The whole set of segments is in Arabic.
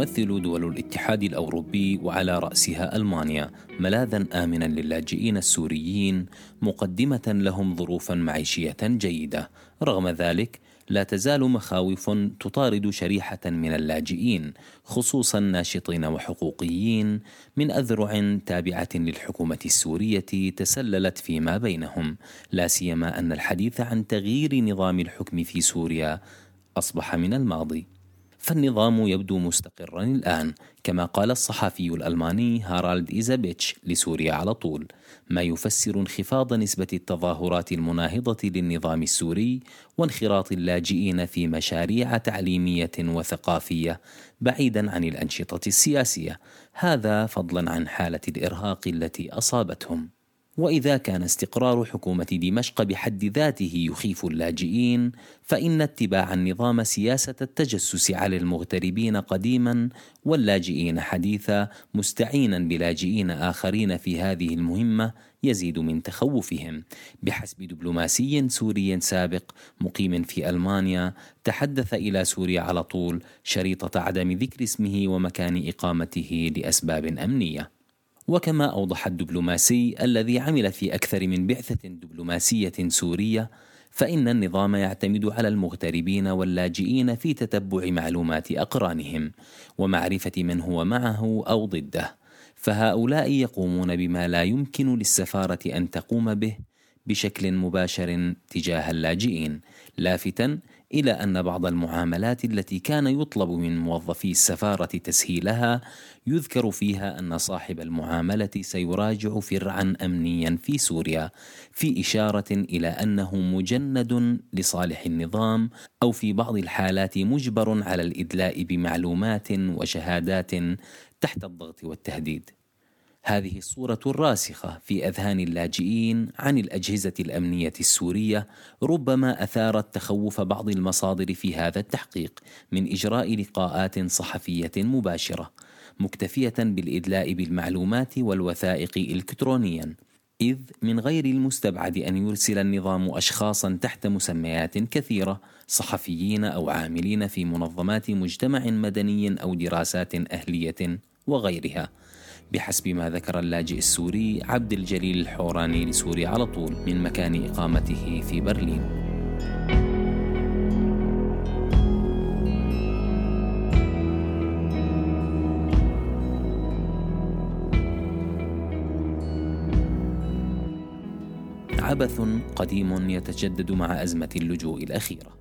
تمثل دول الاتحاد الأوروبي وعلى رأسها ألمانيا ملاذا امنا للاجئين السوريين مقدمة لهم ظروفا معيشية جيدة. رغم ذلك لا تزال مخاوف تطارد شريحة من اللاجئين خصوصا ناشطين وحقوقيين من أذرع تابعة للحكومة السورية تسللت فيما بينهم. لا سيما أن الحديث عن تغيير نظام الحكم في سوريا أصبح من الماضي. فالنظام يبدو مستقرا الآن كما قال الصحفي الألماني هارالد إيزابيتش لسوريا على طول. ما يفسر انخفاض نسبة التظاهرات المناهضة للنظام السوري وانخراط اللاجئين في مشاريع تعليمية وثقافية بعيدا عن الأنشطة السياسية. هذا فضلا عن حالة الإرهاق التي أصابتهم. وإذا كان استقرار حكومة دمشق بحد ذاته يخيف اللاجئين فإن اتباع النظام سياسة التجسس على المغتربين قديما واللاجئين حديثا مستعينا بلاجئين آخرين في هذه المهمة يزيد من تخوفهم. بحسب دبلوماسي سوري سابق مقيم في ألمانيا تحدث إلى سوريا على طول شريطة عدم ذكر اسمه ومكان إقامته لأسباب أمنية. وكما أوضح الدبلوماسي الذي عمل في أكثر من بعثة دبلوماسية سورية فإن النظام يعتمد على المغتربين واللاجئين في تتبع معلومات أقرانهم ومعرفة من هو معه أو ضده. فهؤلاء يقومون بما لا يمكن للسفارة أن تقوم به بشكل مباشر تجاه اللاجئين لافتا إلى أن بعض المعاملات التي كان يطلب من موظفي السفارة تسهيلها يذكر فيها أن صاحب المعاملة سيراجع فرعا امنيا في سوريا في إشارة إلى أنه مجند لصالح النظام أو في بعض الحالات مجبر على الإدلاء بمعلومات وشهادات تحت الضغط والتهديد. هذه الصورة الراسخة في أذهان اللاجئين عن الأجهزة الأمنية السورية ربما أثارت تخوف بعض المصادر في هذا التحقيق من إجراء لقاءات صحفية مباشرة مكتفية بالإدلاء بالمعلومات والوثائق إلكترونيا إذ من غير المستبعد أن يرسل النظام أشخاصا تحت مسميات كثيرة صحفيين أو عاملين في منظمات مجتمع مدني أو دراسات أهلية وغيرها. بحسب ما ذكر اللاجئ السوري عبد الجليل الحوراني لسوريا على طول من مكان إقامته في برلين. عبث قديم يتجدد مع أزمة اللجوء الأخيرة.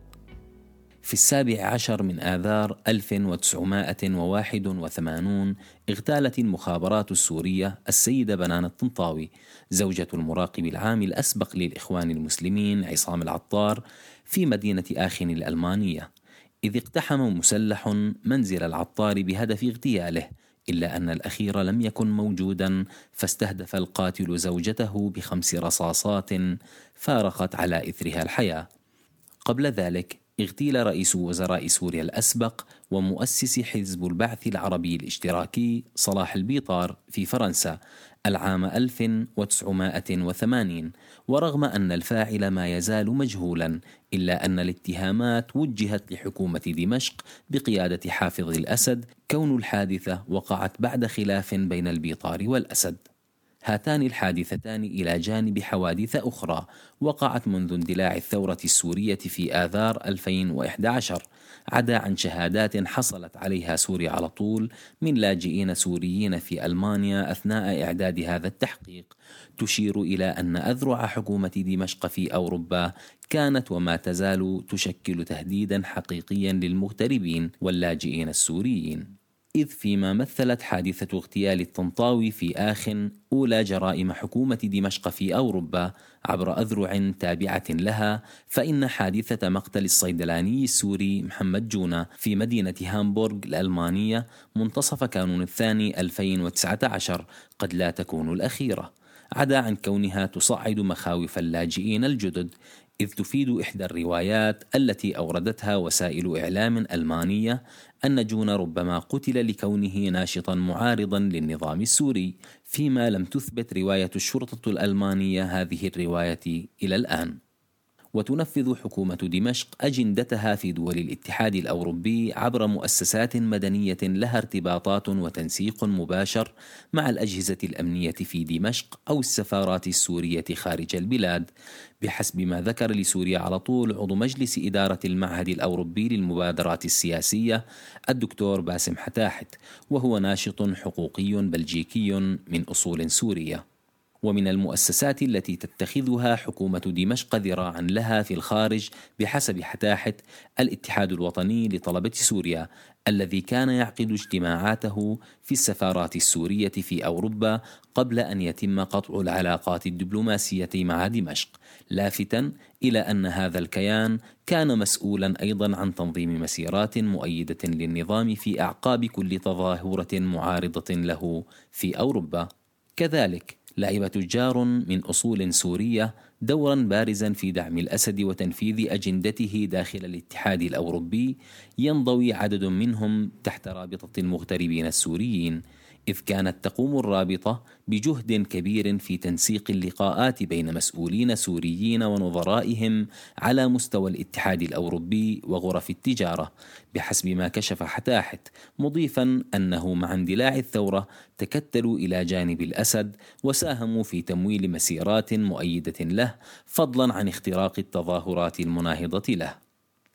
في السابع عشر من آذار 1981 اغتالت المخابرات السورية السيدة بنان الطنطاوي زوجة المراقب العام الأسبق للإخوان المسلمين عصام العطار في مدينة آخن الألمانية. إذ اقتحم مسلح منزل العطار بهدف اغتياله إلا أن الأخير لم يكن موجودا فاستهدف القاتل زوجته بخمس رصاصات فارقت على إثرها الحياة. قبل ذلك اغتيل رئيس وزراء سوريا الأسبق ومؤسس حزب البعث العربي الاشتراكي صلاح البيطار في فرنسا العام 1980 ورغم أن الفاعل ما يزال مجهولا إلا أن الاتهامات وجهت لحكومة دمشق بقيادة حافظ الأسد كون الحادثة وقعت بعد خلاف بين البيطار والأسد. هاتان الحادثتان إلى جانب حوادث أخرى وقعت منذ اندلاع الثورة السورية في آذار 2011 عدا عن شهادات حصلت عليها سوريا على طول من لاجئين سوريين في ألمانيا أثناء إعداد هذا التحقيق. تشير إلى أن أذرع حكومة دمشق في أوروبا كانت وما تزال تشكل تهديدا حقيقيا للمغتربين واللاجئين السوريين. إذ فيما مثلت حادثة اغتيال الطنطاوي في آخ أولى جرائم حكومة دمشق في أوروبا عبر أذرع تابعة لها فإن حادثة مقتل الصيدلاني السوري محمد جونة في مدينة هامبورغ الألمانية منتصف كانون الثاني 2019 قد لا تكون الأخيرة. عدا عن كونها تصعد مخاوف اللاجئين الجدد إذ تفيد إحدى الروايات التي أوردتها وسائل إعلام ألمانية أن جون ربما قتل لكونه ناشطا معارضا للنظام السوري فيما لم تثبت رواية الشرطة الألمانية هذه الرواية إلى الآن. وتنفذ حكومة دمشق أجندتها في دول الاتحاد الأوروبي عبر مؤسسات مدنية لها ارتباطات وتنسيق مباشر مع الأجهزة الأمنية في دمشق أو السفارات السورية خارج البلاد. بحسب ما ذكر لسوريا على طول عضو مجلس إدارة المعهد الأوروبي للمبادرات السياسية الدكتور باسم حتاحت وهو ناشط حقوقي بلجيكي من أصول سورية. ومن المؤسسات التي تتخذها حكومة دمشق ذراعا لها في الخارج بحسب حتاحت الاتحاد الوطني لطلبة سوريا الذي كان يعقد اجتماعاته في السفارات السورية في أوروبا قبل أن يتم قطع العلاقات الدبلوماسية مع دمشق لافتا إلى أن هذا الكيان كان مسؤولا أيضا عن تنظيم مسيرات مؤيدة للنظام في أعقاب كل تظاهرة معارضة له في أوروبا. كذلك لعب تجار من أصول سورية دورا بارزا في دعم الأسد وتنفيذ أجندته داخل الاتحاد الأوروبي ينضوي عدد منهم تحت رابطة المغتربين السوريين. إذ كانت تقوم الرابطة بجهد كبير في تنسيق اللقاءات بين مسؤولين سوريين ونظرائهم على مستوى الاتحاد الأوروبي وغرف التجارة بحسب ما كشف حتاحت مضيفا أنه مع اندلاع الثورة تكتلوا إلى جانب الأسد وساهموا في تمويل مسيرات مؤيدة له فضلا عن اختراق التظاهرات المناهضة له.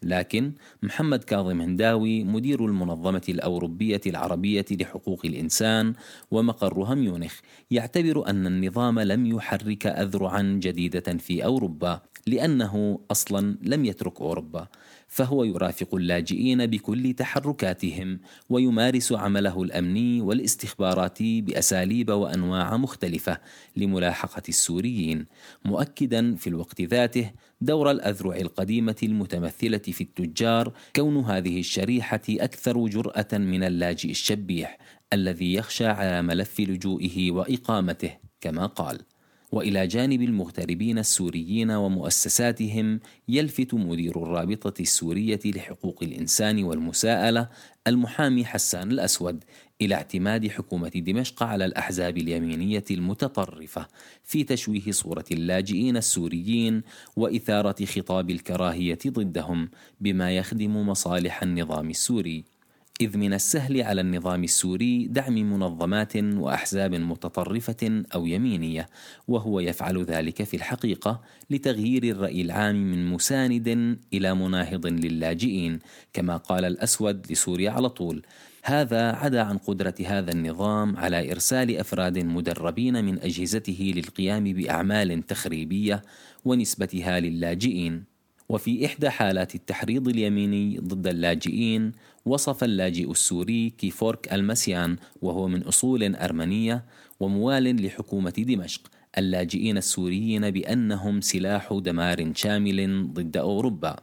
لكن محمد كاظم هنداوي مدير المنظمة الأوروبية العربية لحقوق الإنسان ومقرها ميونخ يعتبر أن النظام لم يحرك أذرعا جديدة في أوروبا لأنه أصلا لم يترك أوروبا. فهو يرافق اللاجئين بكل تحركاتهم ويمارس عمله الأمني والاستخباراتي بأساليب وأنواع مختلفة لملاحقة السوريين مؤكدا في الوقت ذاته دور الأذرع القديمة المتمثلة في التجار كون هذه الشريحة أكثر جرأة من اللاجئ الشبيح الذي يخشى على ملف لجوئه وإقامته كما قال. وإلى جانب المغتربين السوريين ومؤسساتهم يلفت مدير الرابطة السورية لحقوق الإنسان والمساءلة المحامي حسان الأسود إلى اعتماد حكومة دمشق على الأحزاب اليمينية المتطرفة في تشويه صورة اللاجئين السوريين وإثارة خطاب الكراهية ضدهم بما يخدم مصالح النظام السوري. إذ من السهل على النظام السوري دعم منظمات وأحزاب متطرفة أو يمينية، وهو يفعل ذلك في الحقيقة لتغيير الرأي العام من مساند إلى مناهض للاجئين، كما قال الأسود لسوريا على طول: هذا عدا عن قدرة هذا النظام على إرسال أفراد مدربين من أجهزته للقيام بأعمال تخريبية ونسبتها للاجئين. وفي إحدى حالات التحريض اليميني ضد اللاجئين وصف اللاجئ السوري كيفورك المسيان وهو من أصول أرمنية وموال لحكومة دمشق اللاجئين السوريين بأنهم سلاح دمار شامل ضد أوروبا.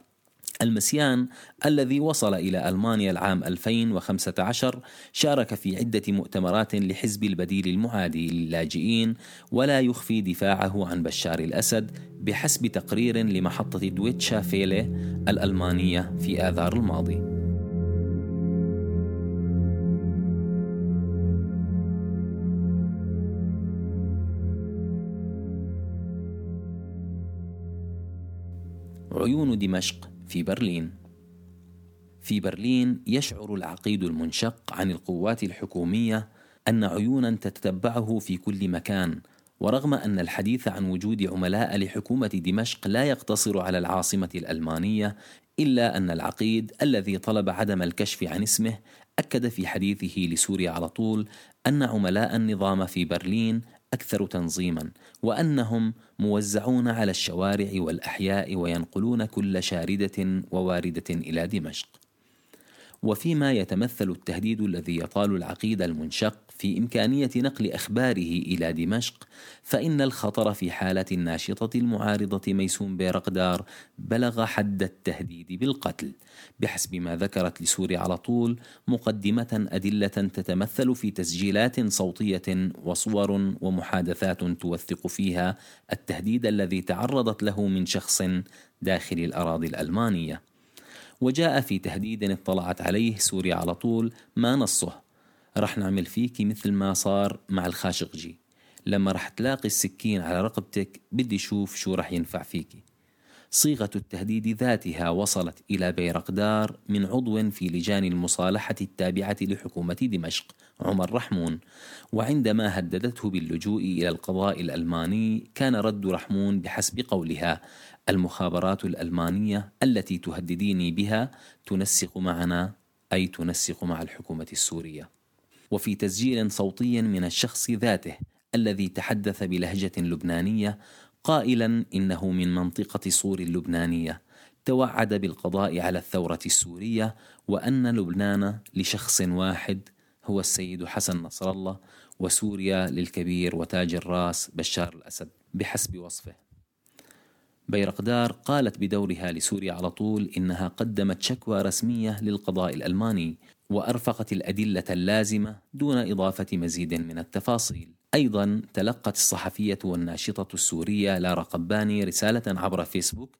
المسيان الذي وصل إلى ألمانيا العام 2015 شارك في عدة مؤتمرات لحزب البديل المعادي للاجئين ولا يخفي دفاعه عن بشار الأسد بحسب تقرير لمحطة دويتشا فيلي الألمانية في آذار الماضي. عيون دمشق في برلين. في برلين يشعر العقيد المنشق عن القوات الحكومية أن عيونا تتتبعه في كل مكان ورغم أن الحديث عن وجود عملاء لحكومة دمشق لا يقتصر على العاصمة الألمانية إلا أن العقيد الذي طلب عدم الكشف عن اسمه أكد في حديثه لسوريا على طول أن عملاء النظام في برلين أكثر تنظيما وأنهم موزعون على الشوارع والأحياء وينقلون كل شاردة وواردة إلى دمشق. وفيما يتمثل التهديد الذي يطال العقيد المنشق في إمكانية نقل أخباره إلى دمشق فإن الخطر في حالة الناشطة المعارضة ميسون بيرقدار بلغ حد التهديد بالقتل. بحسب ما ذكرت لسوريا على طول مقدمة أدلة تتمثل في تسجيلات صوتية وصور ومحادثات توثق فيها التهديد الذي تعرضت له من شخص داخل الأراضي الألمانية. وجاء في تهديد اطلعت عليه سوريا على طول ما نصه. رح نعمل فيكي مثل ما صار مع الخاشقجي لما رح تلاقي السكين على رقبتك بدي شوف شو رح ينفع فيكي صيغة التهديد ذاتها وصلت إلى بيرقدار من عضو في لجان المصالحة التابعة لحكومة دمشق عمر رحمون. وعندما هددته باللجوء إلى القضاء الألماني كان رد رحمون بحسب قولها المخابرات الألمانية التي تهدديني بها تنسق معنا أي تنسق مع الحكومة السورية. وفي تسجيل صوتي من الشخص ذاته الذي تحدث بلهجة لبنانية قائلا إنه من منطقة صور اللبنانية توعد بالقضاء على الثورة السورية وأن لبنان لشخص واحد هو السيد حسن نصر الله وسوريا للكبير وتاج الراس بشار الأسد بحسب وصفه. بيرقدار قالت بدورها لسوريا على طول إنها قدمت شكوى رسمية للقضاء الألماني وأرفقت الأدلة اللازمة دون إضافة مزيد من التفاصيل. أيضا تلقت الصحفية والناشطة السورية لارا قباني رسالة عبر فيسبوك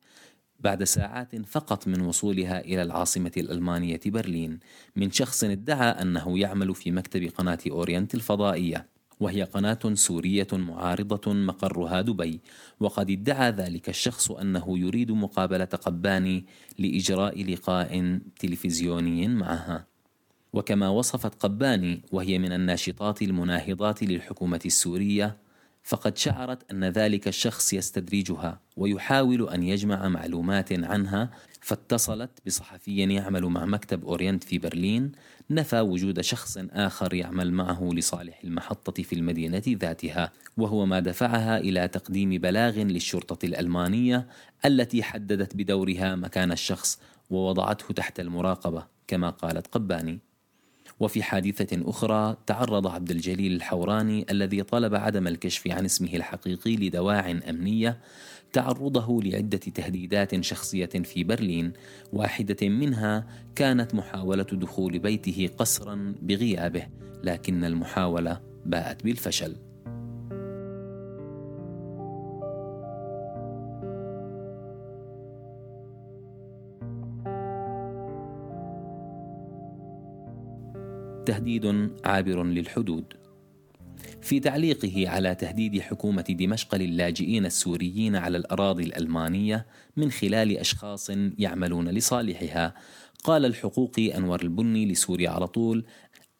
بعد ساعات فقط من وصولها إلى العاصمة الألمانية برلين من شخص ادعى أنه يعمل في مكتب قناة أورينت الفضائية وهي قناة سورية معارضة مقرها دبي وقد ادعى ذلك الشخص أنه يريد مقابلة قباني لإجراء لقاء تلفزيوني معها. وكما وصفت قباني وهي من الناشطات المناهضات للحكومة السورية فقد شعرت أن ذلك الشخص يستدرجها ويحاول أن يجمع معلومات عنها فاتصلت بصحفي يعمل مع مكتب أورينت في برلين نفى وجود شخص آخر يعمل معه لصالح المحطة في المدينة ذاتها وهو ما دفعها إلى تقديم بلاغ للشرطة الألمانية التي حددت بدورها مكان الشخص ووضعته تحت المراقبة كما قالت قباني. وفي حادثة أخرى تعرض عبد الجليل الحوراني الذي طلب عدم الكشف عن اسمه الحقيقي لدواع أمنية تعرضه لعدة تهديدات شخصية في برلين واحدة منها كانت محاولة دخول بيته قسرا بغيابه لكن المحاولة باءت بالفشل. تهديد عابر للحدود. في تعليقه على تهديد حكومة دمشق للاجئين السوريين على الأراضي الألمانية من خلال أشخاص يعملون لصالحها قال الحقوقي أنور البني لسوريا على طول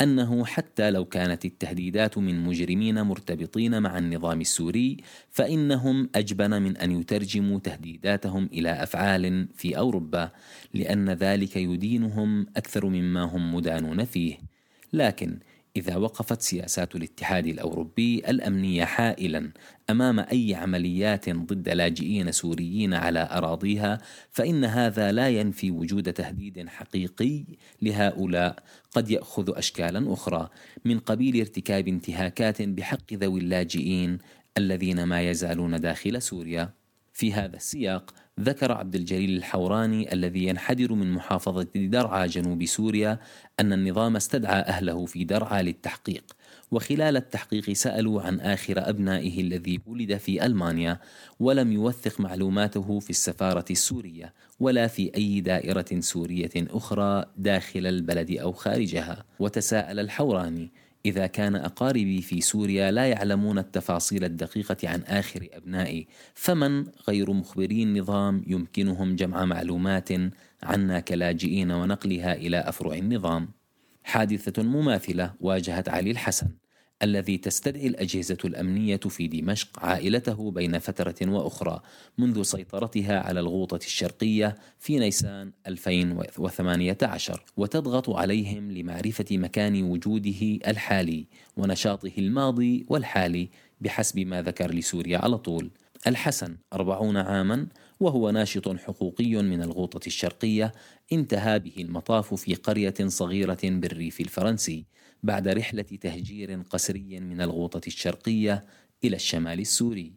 أنه حتى لو كانت التهديدات من مجرمين مرتبطين مع النظام السوري فإنهم أجبن من أن يترجموا تهديداتهم إلى أفعال في أوروبا لأن ذلك يدينهم أكثر مما هم مدانون فيه. لكن إذا وقفت سياسات الاتحاد الأوروبي الأمنية حائلا أمام أي عمليات ضد لاجئين سوريين على أراضيها فإن هذا لا ينفي وجود تهديد حقيقي لهؤلاء. قد يأخذ أشكالا أخرى من قبيل ارتكاب انتهاكات بحق ذوي اللاجئين الذين ما يزالون داخل سوريا. في هذا السياق ذكر عبد الجليل الحوراني الذي ينحدر من محافظة درعا جنوب سوريا أن النظام استدعى أهله في درعا للتحقيق وخلال التحقيق سألوا عن آخر أبنائه الذي ولد في ألمانيا ولم يوثق معلوماته في السفارة السورية ولا في أي دائرة سورية أخرى داخل البلد أو خارجها. وتساءل الحوراني إذا كان أقاربي في سوريا لا يعلمون التفاصيل الدقيقة عن آخر أبنائي فمن غير مخبري النظام يمكنهم جمع معلومات عنا كلاجئين ونقلها إلى أفرع النظام؟ حادثة مماثلة واجهت علي الحسن. الذي تستدعي الأجهزة الأمنية في دمشق عائلته بين فترة وأخرى منذ سيطرتها على الغوطة الشرقية في نيسان 2018 وتضغط عليهم لمعرفة مكان وجوده الحالي ونشاطه الماضي والحالي بحسب ما ذكر لسوريا على طول. الحسن أربعون عاما وهو ناشط حقوقي من الغوطة الشرقية انتهى به المطاف في قرية صغيرة بالريف الفرنسي. بعد رحلة تهجير قسري من الغوطة الشرقية إلى الشمال السوري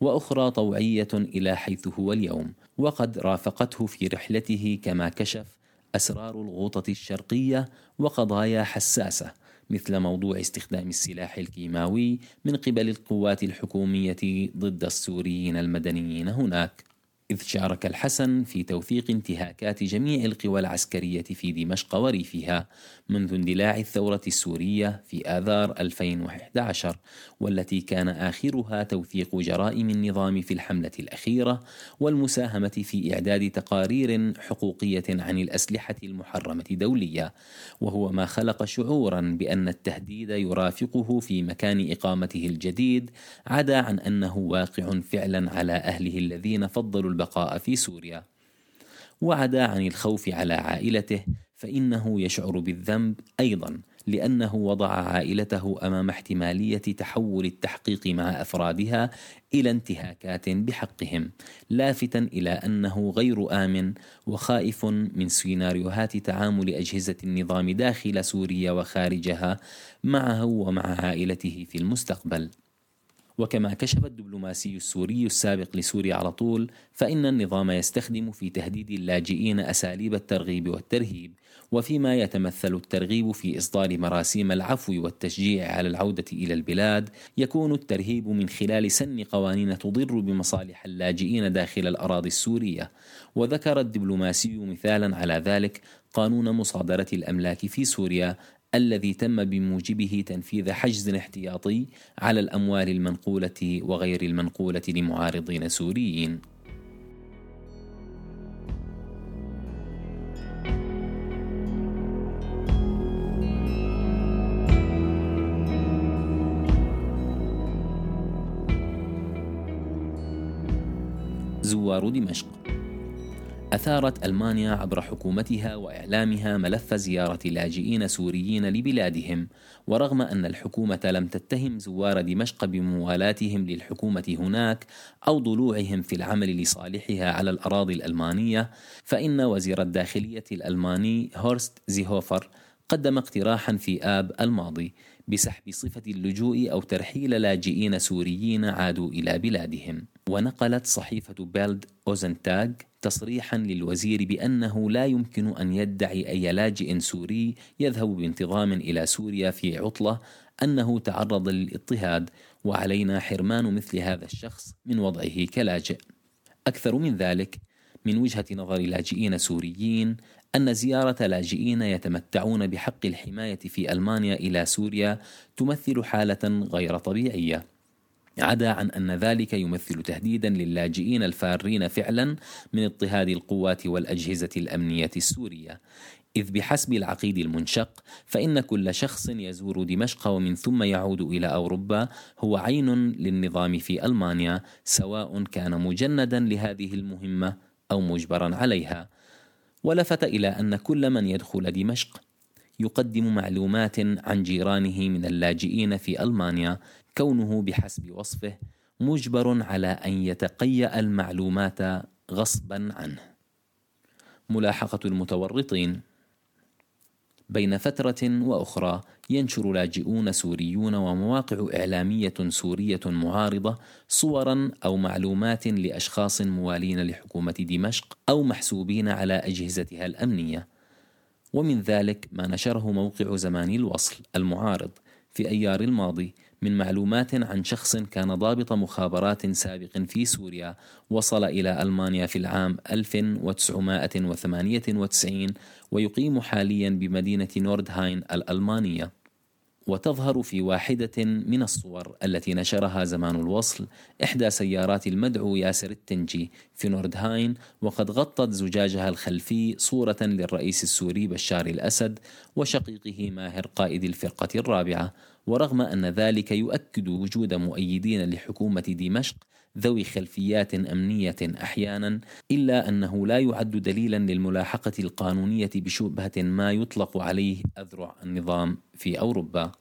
وأخرى طوعية إلى حيث هو اليوم وقد رافقته في رحلته كما كشف أسرار الغوطة الشرقية وقضايا حساسة مثل موضوع استخدام السلاح الكيماوي من قبل القوات الحكومية ضد السوريين المدنيين هناك. إذ شارك الحسن في توثيق انتهاكات جميع القوى العسكرية في دمشق وريفها منذ اندلاع الثورة السورية في آذار 2011 والتي كان آخرها توثيق جرائم النظام في الحملة الأخيرة والمساهمة في إعداد تقارير حقوقية عن الأسلحة المحرمة دولية. وهو ما خلق شعورا بأن التهديد يرافقه في مكان إقامته الجديد عدا عن أنه واقع فعلا على أهله الذين فضلوا البقاء في سوريا. وعدا عن الخوف على عائلته فإنه يشعر بالذنب أيضا لأنه وضع عائلته أمام احتمالية تحول التحقيق مع أفرادها إلى انتهاكات بحقهم لافتا إلى أنه غير آمن وخائف من سيناريوهات تعامل أجهزة النظام داخل سوريا وخارجها معه ومع عائلته في المستقبل. وكما كشف الدبلوماسي السوري السابق لسوريا على طول فإن النظام يستخدم في تهديد اللاجئين أساليب الترغيب والترهيب وفيما يتمثل الترغيب في إصدار مراسيم العفو والتشجيع على العودة إلى البلاد يكون الترهيب من خلال سن قوانين تضر بمصالح اللاجئين داخل الأراضي السورية. وذكر الدبلوماسي مثالا على ذلك قانون مصادرة الأملاك في سوريا الذي تم بموجبه تنفيذ حجز احتياطي على الأموال المنقولة وغير المنقولة لمعارضين سوريين. زوار دمشق. أثارت ألمانيا عبر حكومتها وإعلامها ملف زيارة لاجئين سوريين لبلادهم ورغم أن الحكومة لم تتهم زوار دمشق بموالاتهم للحكومة هناك أو ضلوعهم في العمل لصالحها على الأراضي الألمانية فإن وزير الداخلية الألماني هورست زيهوفر قدم اقتراحا في آب الماضي بسحب صفة اللجوء أو ترحيل لاجئين سوريين عادوا إلى بلادهم. ونقلت صحيفة بيلد أوزنتاغ تصريحا للوزير بأنه لا يمكن أن يدعي أي لاجئ سوري يذهب بانتظام إلى سوريا في عطلة أنه تعرض للاضطهاد وعلينا حرمان مثل هذا الشخص من وضعه كلاجئ. أكثر من ذلك من وجهة نظر لاجئين سوريين أن زيارة لاجئين يتمتعون بحق الحماية في ألمانيا إلى سوريا تمثل حالة غير طبيعية. عدا عن أن ذلك يمثل تهديدا للاجئين الفارين فعلا من اضطهاد القوات والأجهزة الأمنية السورية. إذ بحسب العقيد المنشق فإن كل شخص يزور دمشق ومن ثم يعود إلى أوروبا هو عين للنظام في ألمانيا سواء كان مجندا لهذه المهمة أو مجبرا عليها. ولفت إلى أن كل من يدخل دمشق يقدم معلومات عن جيرانه من اللاجئين في ألمانيا كونه بحسب وصفه مجبر على أن يتقيأ المعلومات غصبا عنه. ملاحقة المتورطين. بين فترة وأخرى ينشر لاجئون سوريون ومواقع إعلامية سورية معارضة صورا أو معلومات لأشخاص موالين لحكومة دمشق أو محسوبين على أجهزتها الأمنية. ومن ذلك ما نشره موقع زمان الوصل المعارض في أيار الماضي من معلومات عن شخص كان ضابط مخابرات سابق في سوريا وصل إلى ألمانيا في العام 1998 ويقيم حاليا بمدينة نوردهاين الألمانية. وتظهر في واحدة من الصور التي نشرها زمان الوصل إحدى سيارات المدعو ياسر التنجي في نوردهاين وقد غطت زجاجها الخلفي صورة للرئيس السوري بشار الأسد وشقيقه ماهر قائد الفرقة الرابعة. ورغم أن ذلك يؤكد وجود مؤيدين لحكومة دمشق ذوي خلفيات أمنية أحيانا إلا أنه لا يعد دليلا للملاحقة القانونية بشبهة ما يطلق عليه أذرع النظام في أوروبا.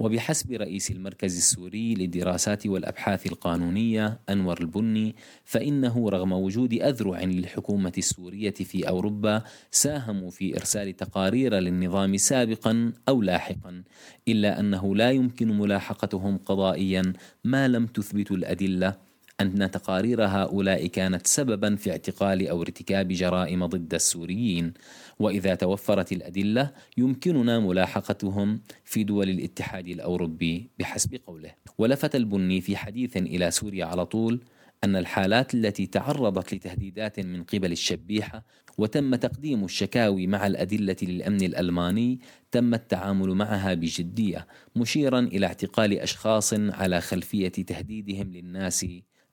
وبحسب رئيس المركز السوري للدراسات والأبحاث القانونية أنور البني فإنه رغم وجود أذرع للحكومة السورية في أوروبا ساهموا في إرسال تقارير للنظام سابقا أو لاحقا إلا أنه لا يمكن ملاحقتهم قضائيا ما لم تثبت الأدلة. أن تقارير هؤلاء كانت سببا في اعتقال أو ارتكاب جرائم ضد السوريين. وإذا توفرت الأدلة يمكننا ملاحقتهم في دول الاتحاد الأوروبي بحسب قوله. ولفت البني في حديث إلى سوريا على طول أن الحالات التي تعرضت لتهديدات من قبل الشبيحة وتم تقديم الشكاوي مع الأدلة للأمن الألماني تم التعامل معها بجدية مشيرا إلى اعتقال أشخاص على خلفية تهديدهم للناس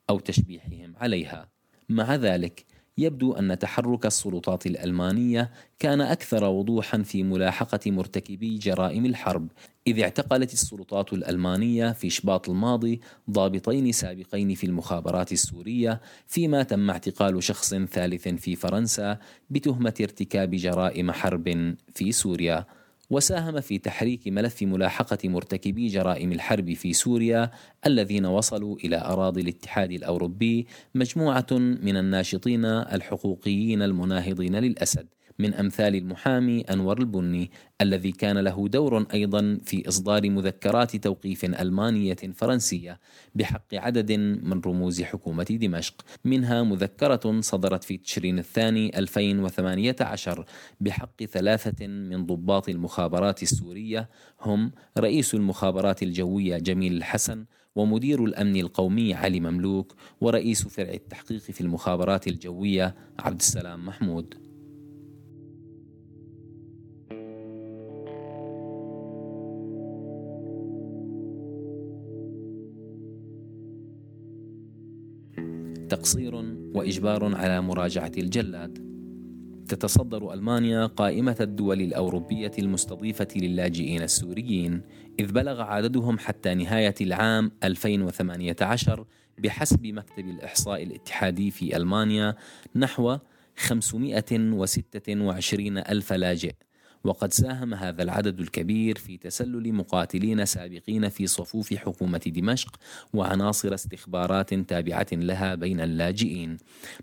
أو تشبيحهم عليها. مع ذلك يبدو أن تحرك السلطات الألمانية كان أكثر وضوحا في ملاحقة مرتكبي جرائم الحرب إذ اعتقلت السلطات الألمانية في شباط الماضي ضابطين سابقين في المخابرات السورية فيما تم اعتقال شخص ثالث في فرنسا بتهمة ارتكاب جرائم حرب في سوريا. وساهم في تحريك ملف ملاحقة مرتكبي جرائم الحرب في سوريا الذين وصلوا إلى أراضي الاتحاد الأوروبي مجموعة من الناشطين الحقوقيين المناهضين للأسد. من أمثال المحامي أنور البني الذي كان له دور أيضا في إصدار مذكرات توقيف ألمانية فرنسية بحق عدد من رموز حكومة دمشق. منها مذكرة صدرت في تشرين الثاني 2018 بحق ثلاثة من ضباط المخابرات السورية. هم رئيس المخابرات الجوية جميل الحسن ومدير الأمن القومي علي مملوك ورئيس فرع التحقيق في المخابرات الجوية عبد السلام محمود. تقصير وإجبار على مراجعة الجلاد. تتصدر ألمانيا قائمة الدول الأوروبية المستضيفة للاجئين السوريين إذ بلغ عددهم حتى نهاية العام 2018 بحسب مكتب الإحصاء الاتحادي في ألمانيا نحو 526 ألف لاجئ. وقد ساهم هذا العدد الكبير في تسلل مقاتلين سابقين في صفوف حكومة دمشق وعناصر استخبارات تابعة لها بين اللاجئين.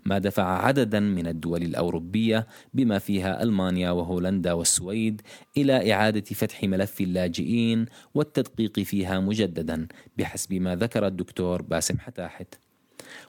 ما دفع عددا من الدول الأوروبية بما فيها ألمانيا وهولندا والسويد إلى إعادة فتح ملف اللاجئين والتدقيق فيها مجددا بحسب ما ذكر الدكتور باسم حتاحت.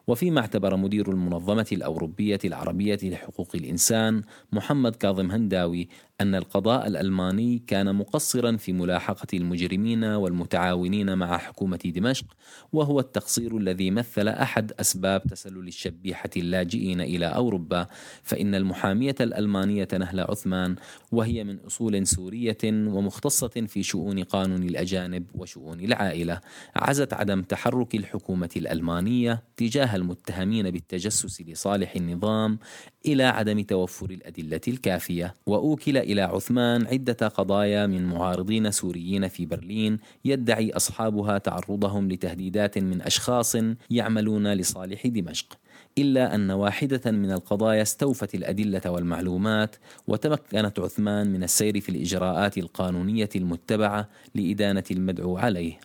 وفيما اعتبر مدير المنظمة الأوروبية العربية لحقوق الإنسان محمد كاظم هنداوي أن القضاء الألماني كان مقصرا في ملاحقة المجرمين والمتعاونين مع حكومة دمشق وهو التقصير الذي مثل أحد أسباب تسلل الشبيحة اللاجئين إلى أوروبا فإن المحامية الألمانية نهلة عثمان وهي من أصول سورية ومختصة في شؤون قانون الأجانب وشؤون العائلة عزت عدم تحرك الحكومة الألمانية تجاه المتهمين بالتجسس لصالح النظام إلى عدم توفر الأدلة الكافية وأوكل إلى عثمان عدة قضايا من معارضين سوريين في برلين يدعي أصحابها تعرضهم لتهديدات من أشخاص يعملون لصالح دمشق إلا أن واحدة من القضايا استوفت الأدلة والمعلومات وتمكنت عثمان من السير في الإجراءات القانونية المتبعة لإدانة المدعو عليه.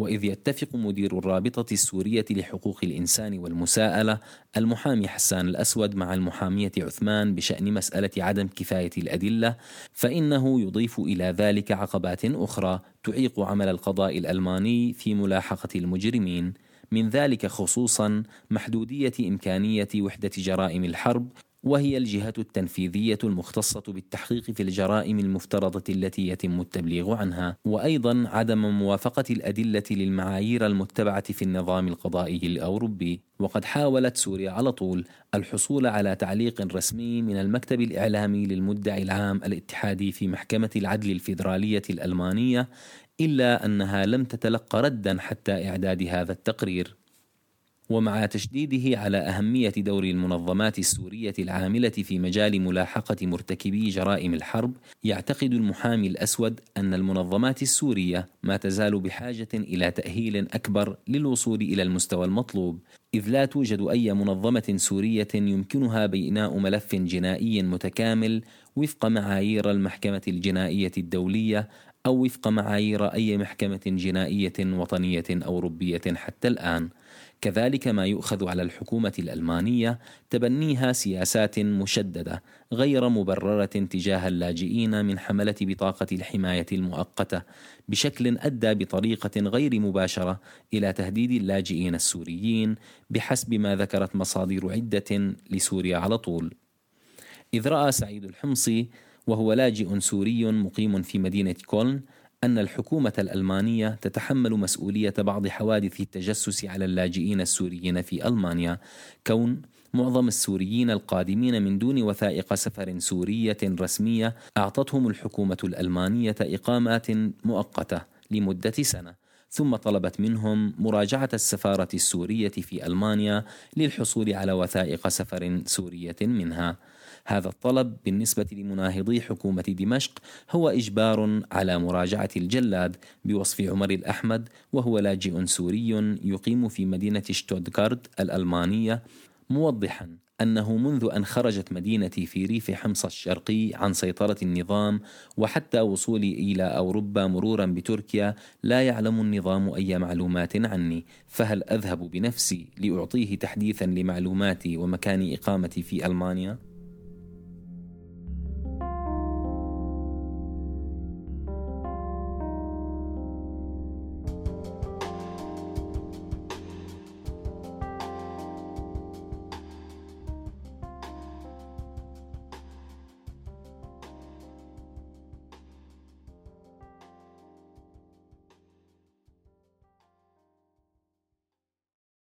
وإذ يتفق مدير الرابطة السورية لحقوق الإنسان والمساءلة المحامي حسان الأسود مع المحامية عثمان بشأن مسألة عدم كفاية الأدلة فإنه يضيف إلى ذلك عقبات أخرى تعيق عمل القضاء الألماني في ملاحقة المجرمين. من ذلك خصوصا محدودية إمكانية وحدة جرائم الحرب وهي الجهة التنفيذية المختصة بالتحقيق في الجرائم المفترضة التي يتم التبليغ عنها، وأيضا عدم موافقة الأدلة للمعايير المتبعة في النظام القضائي الأوروبي، وقد حاولت سوريا على طول الحصول على تعليق رسمي من المكتب الإعلامي للمدعي العام الاتحادي في محكمة العدل الفيدرالية الألمانية، إلا أنها لم تتلقى ردا حتى إعداد هذا التقرير. ومع تشديده على أهمية دور المنظمات السورية العاملة في مجال ملاحقة مرتكبي جرائم الحرب، يعتقد المحامي الأسود أن المنظمات السورية ما تزال بحاجة إلى تأهيل أكبر للوصول إلى المستوى المطلوب، إذ لا توجد أي منظمة سورية يمكنها بناء ملف جنائي متكامل وفق معايير المحكمة الجنائية الدولية أو وفق معايير أي محكمة جنائية وطنية أوروبية حتى الآن. كذلك ما يؤخذ على الحكومة الألمانية تبنيها سياسات مشددة غير مبررة تجاه اللاجئين من حملة بطاقة الحماية المؤقتة بشكل أدى بطريقة غير مباشرة إلى تهديد اللاجئين السوريين بحسب ما ذكرت مصادر عدة لسوريا على طول. إذ رأى سعيد الحمصي وهو لاجئ سوري مقيم في مدينة كولن أن الحكومة الألمانية تتحمل مسؤولية بعض حوادث التجسس على اللاجئين السوريين في ألمانيا. كون معظم السوريين القادمين من دون وثائق سفر سورية رسمية أعطتهم الحكومة الألمانية إقامات مؤقتة لمدة سنة. ثم طلبت منهم مراجعة السفارة السورية في ألمانيا للحصول على وثائق سفر سورية منها. هذا الطلب بالنسبة لمناهضي حكومة دمشق هو إجبار على مراجعة الجلاد بوصف عمر الأحمد وهو لاجئ سوري يقيم في مدينة شتوتغارد الألمانية موضحا أنه منذ أن خرجت مدينتي في ريف حمص الشرقي عن سيطرة النظام وحتى وصولي إلى أوروبا مرورا بتركيا لا يعلم النظام أي معلومات عني فهل أذهب بنفسي لأعطيه تحديثا لمعلوماتي ومكان إقامتي في ألمانيا؟